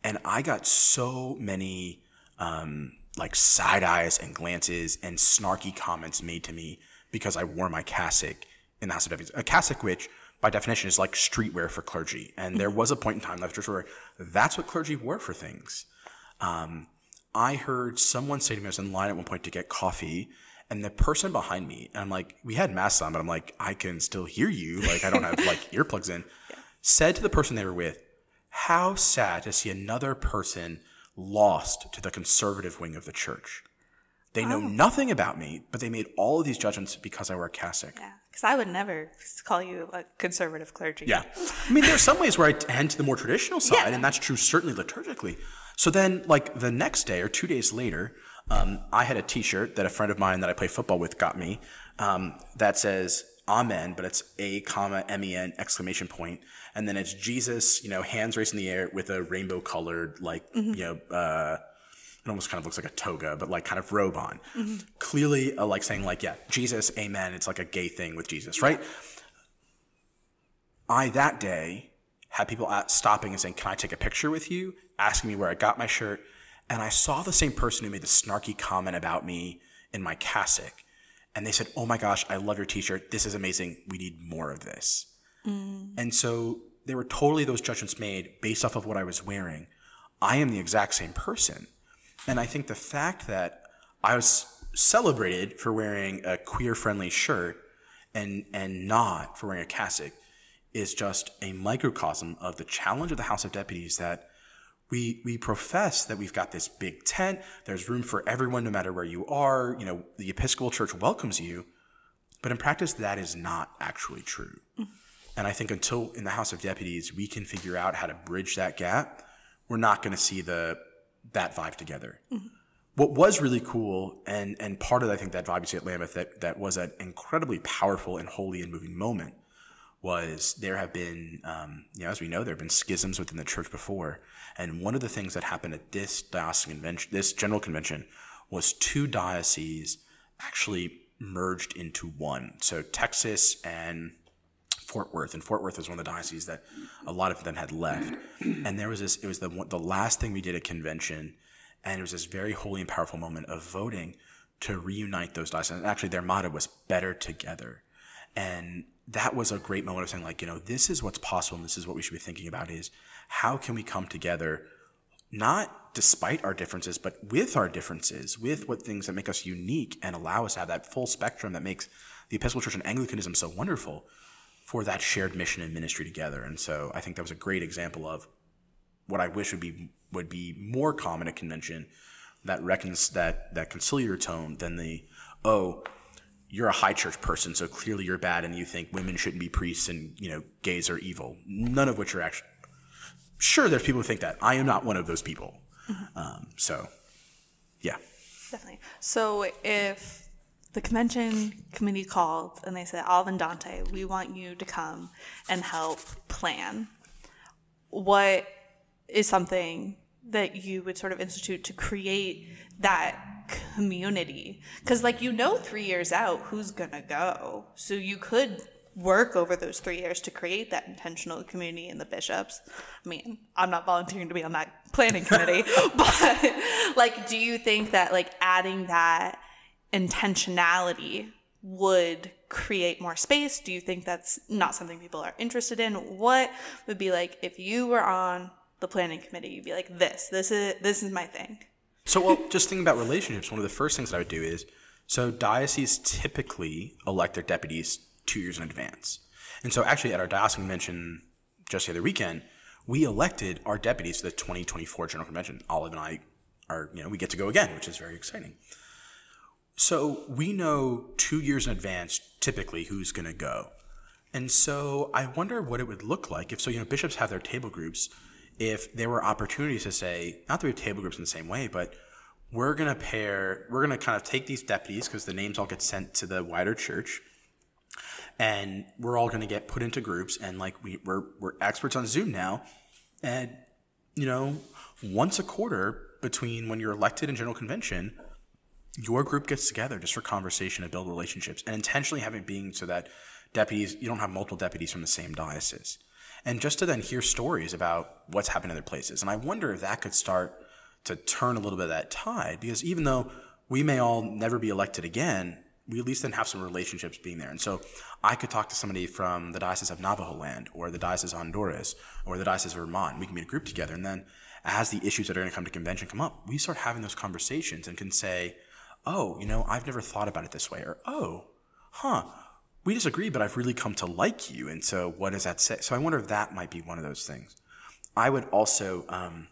and I got so many um, like side eyes and glances and snarky comments made to me because I wore my cassock in the House of Deputies. A cassock, which by definition is like streetwear for clergy. And there was a point in time in the church where that's what clergy wore for things. Um, I heard someone say to me, I was in line at one point to get coffee, and the person behind me, and I'm like, we had masks on, but I'm like, I can still hear you. Like, I don't have like earplugs in. Said to the person they were with, how sad to see another person lost to the conservative wing of the church. They know nothing about me, but they made all of these judgments because I wear a cassock. Yeah, because I would never call you a conservative clergy. Yeah. I mean, there are some ways where I tend to the more traditional side, Yeah. and that's true certainly liturgically. So then, like the next day or two days later, um, I had a T-shirt that a friend of mine that I play football with got me um, that says "Amen," but it's A comma M E N exclamation point, and then it's Jesus, you know, hands raised in the air with a rainbow colored like you know. Uh, it almost kind of looks like a toga, but like kind of robe on. Clearly, uh, like saying like, yeah, Jesus, amen. It's like a gay thing with Jesus, right? I that day had people at, stopping and saying, "Can I take a picture with you?" Asking me where I got my shirt, and I saw the same person who made the snarky comment about me in my cassock, and they said, "Oh my gosh, I love your T-shirt. This is amazing. We need more of this." Mm. And so there were totally those judgments made based off of what I was wearing. I am the exact same person, and I think the fact that I was celebrated for wearing a queer-friendly shirt and and not for wearing a cassock is just a microcosm of the challenge of the House of Deputies that we we profess that we've got this big tent. There's room for everyone, no matter where you are. You know, the Episcopal Church welcomes you, but in practice, that is not actually true. Mm. And I think until in the House of Deputies we can figure out how to bridge that gap, we're not going to see the that vibe together. Mm-hmm. What was really cool, and and part of I think that vibe you see at Lambeth that that was an incredibly powerful and holy and moving moment was there have been, um, you know, as we know, there have been schisms within the church before, and one of the things that happened at this diocesan convention, this general convention, was two dioceses actually merged into one. So Texas and Fort Worth, and Fort Worth was one of the dioceses that a lot of them had left. And there was this; it was the the last thing we did at convention, and it was this very holy and powerful moment of voting to reunite those dioceses. And actually, their motto was "Better Together," and that was a great moment of saying, like, you know, this is what's possible, and this is what we should be thinking about: is how can we come together, not despite our differences, but with our differences, with what things that make us unique and allow us to have that full spectrum that makes the Episcopal Church and Anglicanism so wonderful for that shared mission and ministry together. And so I think that was a great example of what I wish would be would be more common at convention, that reckons that that conciliar tone than the oh, you're a high church person, so clearly you're bad, and you think women shouldn't be priests and you know gays are evil. None of which are actually sure. There's people who think that. I am not one of those people. Um, so yeah, Definitely. So if the convention committee called and they said, Alvin Dante, we want you to come and help plan. What is something that you would sort of institute to create that community? Because, like, you know, three years out who's gonna go. So you could work over those three years to create that intentional community in the bishops. I mean, I'm not volunteering to be on that planning committee, but like, do you think that like adding that intentionality would create more space? Do you think that's not something people are interested in? What would be like if you were on the planning committee, you'd be like, this, this is this is my thing. So, well, just thinking about relationships, one of the first things that I would do is so dioceses typically elect their deputies two years in advance. And so, actually, at our diocesan convention just the other weekend, we elected our deputies to the 2024 General Convention. Olive and I are, you know, we get to go again, which is very exciting. So, we know two years in advance typically who's going to go. And so, I wonder what it would look like if so, you know, bishops have their table groups if there were opportunities to say, not that we have table groups in the same way, but we're going to pair, we're going to kind of take these deputies because the names all get sent to the wider church. And we're all going to get put into groups. And like we, we're, we're experts on Zoom now. And, you know, once a quarter between when you're elected and general convention, your group gets together just for conversation and build relationships and intentionally having it being so that deputies, you don't have multiple deputies from the same diocese and just to then hear stories about what's happened in other places. And I wonder if that could start to turn a little bit of that tide, because even though we may all never be elected again, we at least then have some relationships being there. And so I could talk to somebody from the Diocese of Navajo Land or the Diocese of Honduras or the Diocese of Vermont. We can be a group together. And then as the issues that are going to come to convention come up, we start having those conversations and can say, oh, you know, I've never thought about it this way. Or, oh, huh, we disagree, but I've really come to like you. And so, what does that say? So, I wonder if that might be one of those things. I would also um,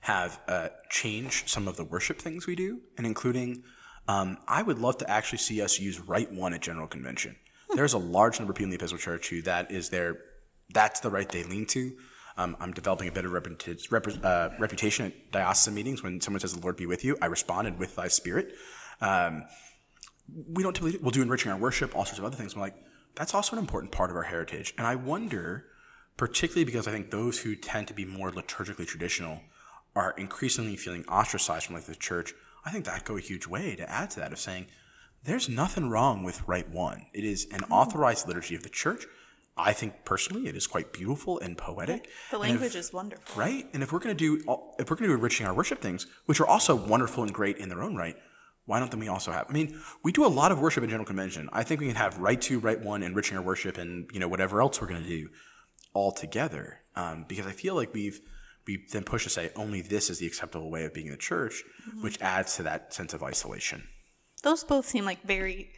have uh, change some of the worship things we do, and including, um, I would love to actually see us use Rite One at General Convention. There's a large number of people in the Episcopal Church who that is their, that's the rite they lean to. Um, I'm developing a bit of reputation, uh, reputation at diocesan meetings. When someone says, "The Lord be with you," I responded with Thy Spirit. Um, we don't typically we'll do enriching our worship, all sorts of other things. I'm like, that's also an important part of our heritage. And I wonder, particularly because I think those who tend to be more liturgically traditional are increasingly feeling ostracized from like the church. I think that go a huge way to add to that of saying, there's nothing wrong with Rite One. It is an mm-hmm. authorized liturgy of the church. I think personally, it is quite beautiful and poetic. The language if, is wonderful, right? And if we're going to do if we're going to do enriching our worship things, which are also wonderful and great in their own right, why don't then we also have? I mean, we do a lot of worship in general convention. I think we can have Rite Two, Rite One, enriching our worship, and you know whatever else we're going to do all together. Um, because I feel like we've we then push to say only this is the acceptable way of being in the church, mm-hmm. which adds to that sense of isolation. Those both seem like very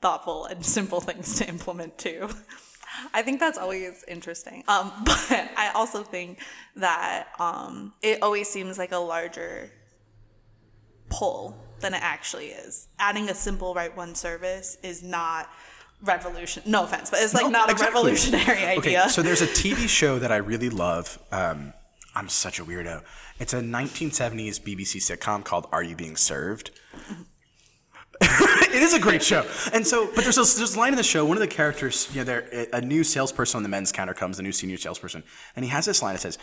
thoughtful and simple things to implement too. I think that's always interesting. Um, but I also think that um, it always seems like a larger pull than it actually is. Adding a simple Rite One service is not revolution. No offense, but it's like no, not exactly. a revolutionary idea. Okay, so there's a TV show that I really love. Um, I'm such a weirdo. It's a 1970s BBC sitcom called Are You Being Served? it is a great show. And so, but there's a, there's a line in the show. One of the characters, you know, there a new salesperson on the men's counter comes, a new senior salesperson, and he has this line that says,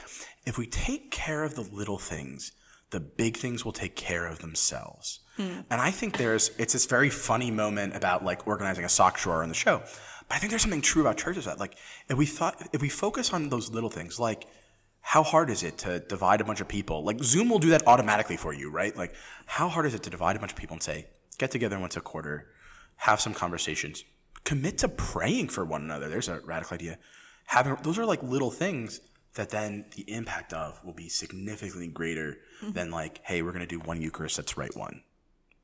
"If we take care of the little things, the big things will take care of themselves. Mm. And I think there's, it's this very funny moment about like organizing a sock drawer in the show. But I think there's something true about churches that like, if we thought, if we focus on those little things, like, how hard is it to divide a bunch of people? Like Zoom will do that automatically for you, right? Like, how hard is it to divide a bunch of people and say, get together once a quarter, have some conversations, commit to praying for one another. There's a radical idea. Having those are like little things that then the impact of will be significantly greater mm-hmm. than like, hey, we're going to do one Eucharist that's Rite One.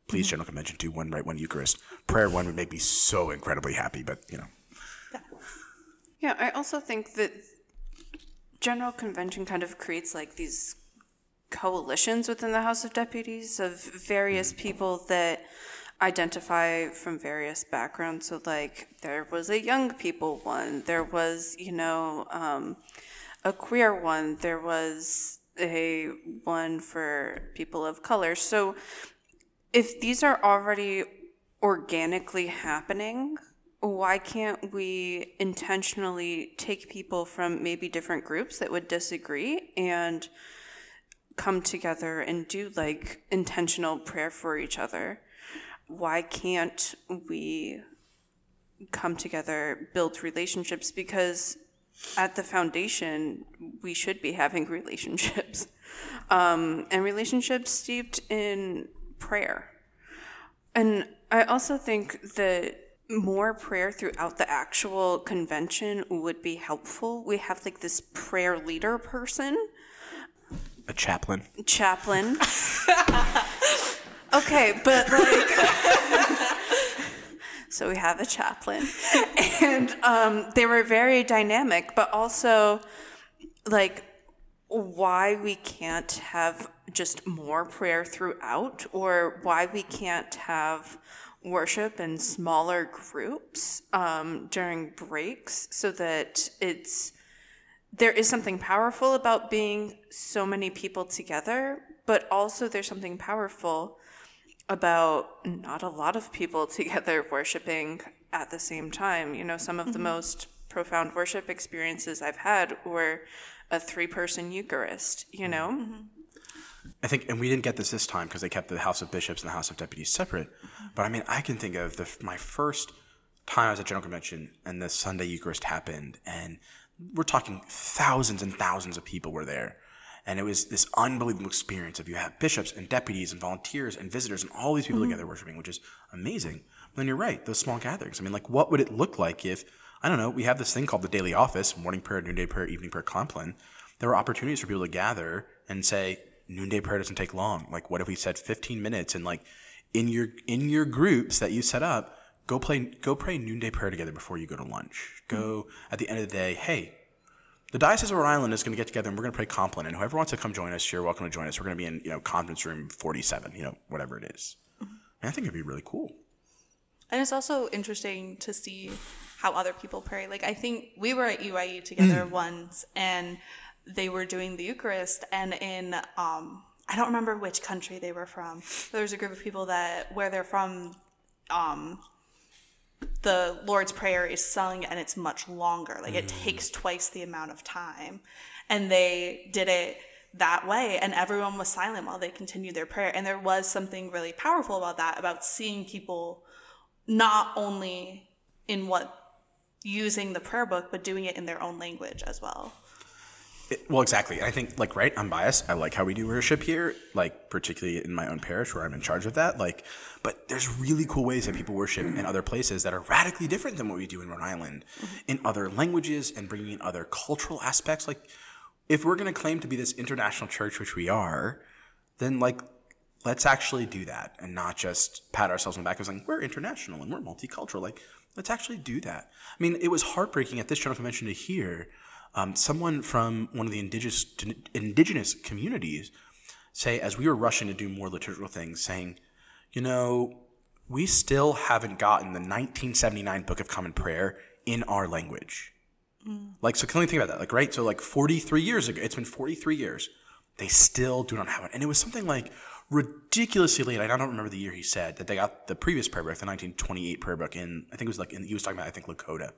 Please, mm-hmm. General Convention, do one Rite One Eucharist. Prayer one would make me so incredibly happy, but you know. Yeah. yeah, I also think that General Convention kind of creates like these coalitions within the House of Deputies of various mm-hmm. people that identify from various backgrounds. So, like, there was a young people one, there was, you know, um, a queer one, there was a one for people of color. So if these are already organically happening, why can't we intentionally take people from maybe different groups that would disagree and come together and do like intentional prayer for each other? Why can't we come together, build relationships? Because at the foundation, we should be having relationships. Um, and relationships steeped in prayer. And I also think that more prayer throughout the actual convention would be helpful. We have like this prayer leader person, A chaplain. chaplain. okay, but like, so we have a chaplain, and um, they were very dynamic, but also like why we can't have just more prayer throughout, or why we can't have worship in smaller groups um, during breaks, so that it's there is something powerful about being so many people together, but also there's something powerful about not a lot of people together worshiping at the same time. You know, some of the mm-hmm. most profound worship experiences I've had were a three person Eucharist, you mm-hmm. know? Mm-hmm. I think, and we didn't get this this time because they kept the House of Bishops and the House of Deputies separate. But I mean, I can think of the, my first time I was at General Convention and the Sunday Eucharist happened, and we're talking thousands and thousands of people were there. And it was this unbelievable experience of you have bishops and deputies and volunteers and visitors and all these people mm-hmm. together worshiping, which is amazing. But then you're right, those small gatherings. I mean, like, what would it look like if, I don't know, we have this thing called the daily office, morning prayer, noonday prayer, evening prayer, compline. There were opportunities for people to gather and say, noonday prayer doesn't take long. Like, what if we said 15 minutes and like in your in your groups that you set up, go play go pray noonday prayer together before you go to lunch. Go mm-hmm. at the end of the day, hey, the Diocese of Rhode Island is going to get together and we're going to pray compline. And whoever wants to come join us, you're welcome to join us. We're going to be in you know conference room 47, you know whatever it is. And I think it'd be really cool. And it's also interesting to see how other people pray. Like I think we were at UIU together once, and they were doing the Eucharist, and in um, I don't remember which country they were from. There was a group of people that where they're from, um, the Lord's Prayer is sung and it's much longer. Like it mm. takes twice the amount of time, and they did it that way and everyone was silent while they continued their prayer. And there was something really powerful about that about seeing people not only in what using the prayer book but doing it in their own language as well It- well, exactly. I think, like, right, I'm biased. I like how we do worship here, like, particularly in my own parish where I'm in charge of that. Like, but there's really cool ways that people worship in other places that are radically different than what we do in Rhode Island, mm-hmm. in other languages and bringing in other cultural aspects. Like, if we're going to claim to be this international church, which we are, then, like, let's actually do that and not just pat ourselves on the back and saying, we're international and we're multicultural. Like, let's actually do that. I mean, it was heartbreaking at this general convention to hear um, someone from one of the indigenous indigenous communities say, as we were rushing to do more liturgical things, saying, you know, we still haven't gotten the 1979 Book of Common Prayer in our language. Like, so can we think about that? Like, right? So, like, 43 years ago, it's been 43 years. They still do not have it. And it was something like ridiculously late. I don't remember the year he said that they got the previous prayer book, the 1928 prayer book, in, I think it was like, in, he was talking about, I think, Lakota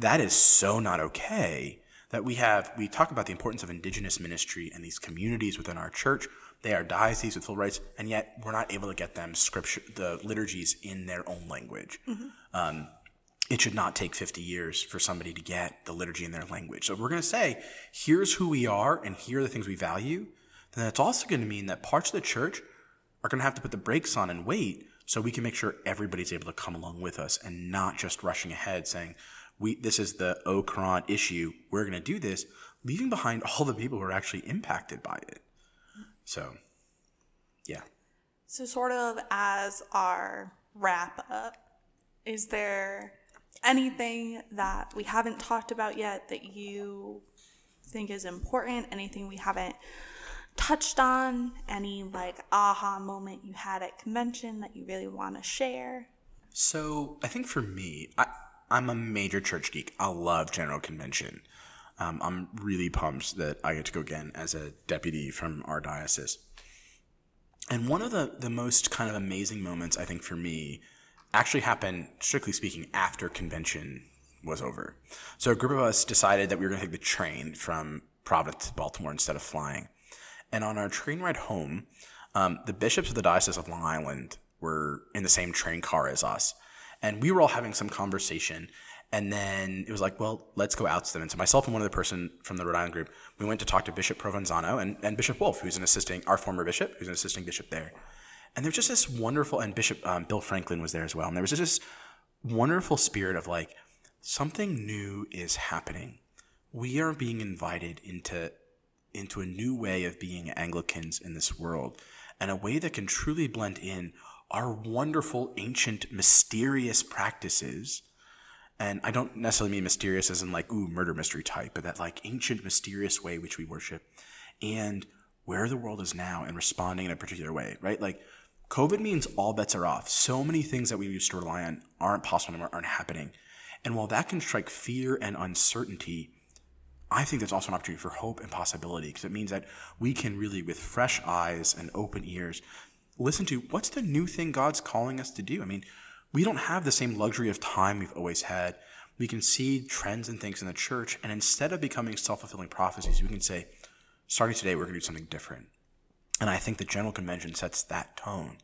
that is so not okay that we have we talk about the importance of indigenous ministry and these communities within our church. They are dioceses with full rights and yet we're not able to get them scripture the liturgies in their own language. Um, it should not take 50 years for somebody to get the liturgy in their language. So we're going to say here's who we are and here are the things we value then that's also going to mean that parts of the church are going to have to put the brakes on and wait so we can make sure everybody's able to come along with us and not just rushing ahead saying we this is the Okron issue. We're going to do this, leaving behind all the people who are actually impacted by it. So, yeah. So, sort of as our wrap up, is there anything that we haven't talked about yet that you think is important? Anything we haven't touched on? Any like aha moment you had at convention that you really want to share? So I think for me, I, I'm a major church geek. I love General Convention. Um, I'm really pumped that I get to go again as a deputy from our diocese. And one of the, the most kind of amazing moments, I think, for me, actually happened, strictly speaking, after convention was over. So a group of us decided that we were going to take the train from Providence to Baltimore instead of flying. And on our train ride home, um, the bishops of the Diocese of Long Island were in the same train car as us. And we were all having some conversation. And then it was like, well, let's go out to them. And so myself and one other person from the Rhode Island group, we went to talk to Bishop Provenzano and, and Bishop Wolf, who's an assisting, our former bishop, who's an assisting bishop there. And there was just this wonderful, and Bishop um, Bill Franklin was there as well. And there was just this wonderful spirit of like, something new is happening. We are being invited into, into a new way of being Anglicans in this world and a way that can truly blend in our wonderful, ancient, mysterious practices. And I don't necessarily mean mysterious as in like, ooh, murder mystery type, but that like ancient, mysterious way which we worship and where the world is now and responding in a particular way, right? Like, COVID means all bets are off. So many things that we used to rely on aren't possible anymore, aren't happening. And while that can strike fear and uncertainty, I think there's also an opportunity for hope and possibility because it means that we can really, with fresh eyes and open ears, listen to what's the new thing God's calling us to do. I mean, we don't have the same luxury of time we've always had. We can see trends and things in the church, and instead of becoming self fulfilling prophecies, we can say, starting today, we're going to do something different. And I think the General Convention sets that tone.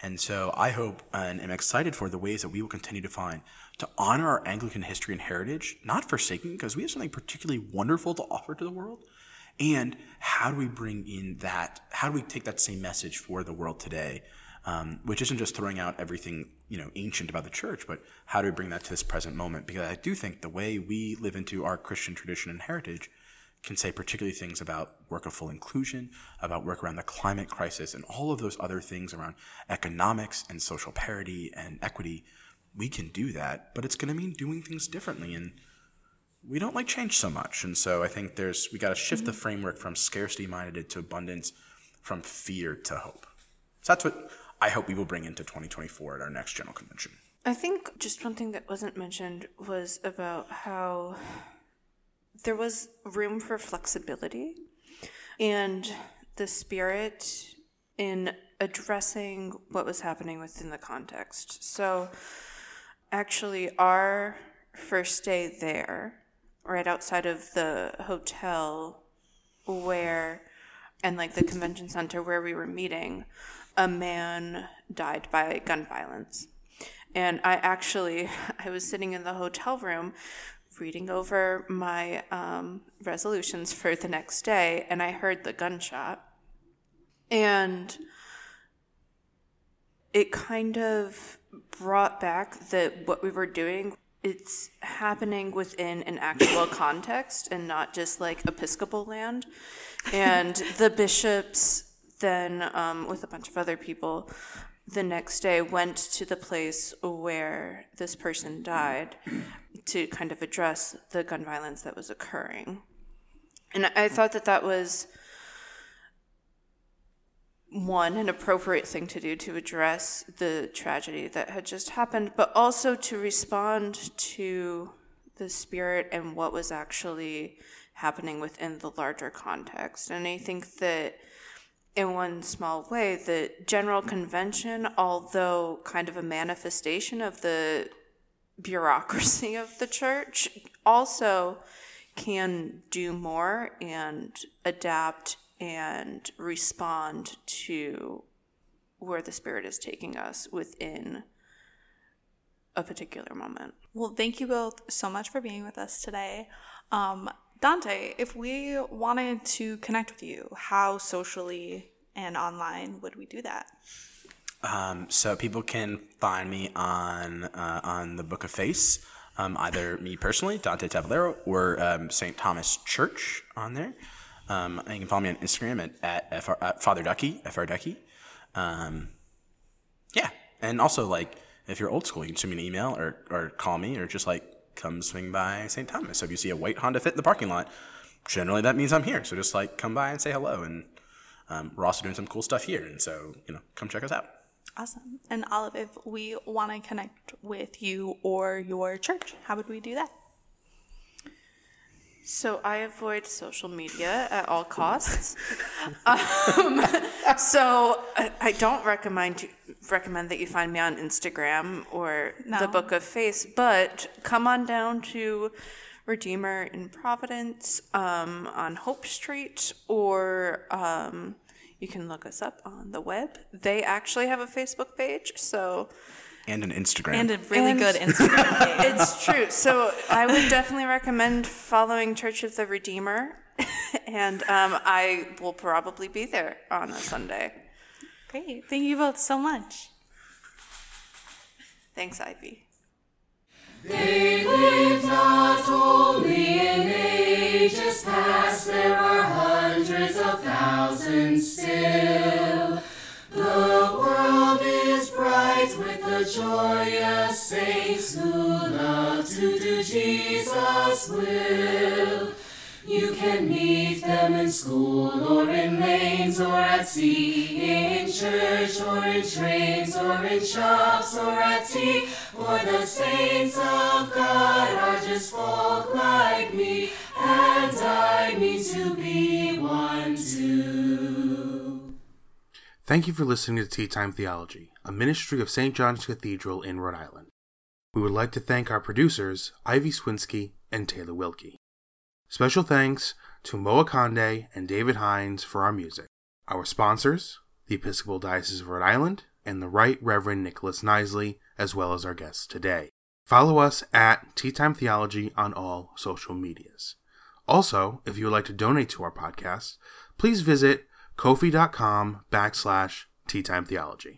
And so I hope and am excited for the ways that we will continue to find to honor our Anglican history and heritage, not forsaking, because we have something particularly wonderful to offer to the world. And how do we bring in that? How do we take that same message for the world today? Um, which isn't just throwing out everything you know ancient about the church, but how do we bring that to this present moment? Because I do think the way we live into our Christian tradition and heritage can say particularly things about work of full inclusion, about work around the climate crisis, and all of those other things around economics and social parity and equity. We can do that, but it's going to mean doing things differently. And we don't like change so much. And so I think there's, we got to shift the mm-hmm. framework from scarcity minded to abundance, from fear to hope. So that's what I hope we will bring into 2024 at our next general convention. I think just one thing that wasn't mentioned was about how there was room for flexibility and the spirit in addressing what was happening within the context. So, actually, our first day there, right outside of the hotel where, and like the convention center where we were meeting, a man died by gun violence. And I actually, I was sitting in the hotel room reading over my um, resolutions for the next day, and I heard the gunshot. And it kind of brought back that what we were doing it's happening within an actual context and not just like episcopal land and the bishops then um, with a bunch of other people the next day went to the place where this person died to kind of address the gun violence that was occurring. And I thought that that was one, an appropriate thing to do to address the tragedy that had just happened, but also to respond to the spirit and what was actually happening within the larger context. And I think that in one small way, the General Convention, although kind of a manifestation of the bureaucracy of the church, also can do more and adapt and respond to where the Spirit is taking us within a particular moment. Well, thank you both so much for being with us today. Um, Dante, if we wanted to connect with you, how socially and online would we do that? Um, so people can find me on uh, on the Book of Face, um, either me personally, Dante Tavallero, or um, St. Thomas Church on there. Um, you can follow me on Instagram at, at, FR, at Father Ducky, Fr Ducky. Um, yeah, and also like if you're old school, you can send me an email or or call me or just like come swing by St. Thomas. So if you see a white Honda Fit in the parking lot, generally that means I'm here. So just like come by and say hello. And um, we're also doing some cool stuff here. And so you know, come check us out. Awesome. And Olive, if we want to connect with you or your church, how would we do that? So I avoid social media at all costs. um, so I, I don't recommend you, recommend that you find me on Instagram or the Book of Face, but come on down to Redeemer in Providence um, on Hope Street, or um, you can look us up on the web. They actually have a Facebook page, so And an Instagram. And a really And- good Instagram page. it's true. So I would definitely recommend following Church of the Redeemer, and um, I will probably be there on a Sunday. Great. Thank you both so much. Thanks, Ivy. They lived not only in ages past, there are hundreds of thousands still. The world is bright with the joyous saints who love to do Jesus' will. You can meet them in school or in lanes or at sea, in church or in trains or in shops or at tea. For the saints of God are just folk like me, and I mean to be one too. Thank you for listening to Tea Time Theology, a ministry of St. John's Cathedral in Rhode Island. We would like to thank our producers, Ivy Swinsky and Taylor Wilkie. Special thanks to Moa Conde and David Hines for our music. Our sponsors, the Episcopal Diocese of Rhode Island and the Right Reverend Nicholas Knisely, as well as our guests today. Follow us at Tea Time Theology on all social medias. Also, if you would like to donate to our podcast, please visit kofi.com backslash Tea Time Theology.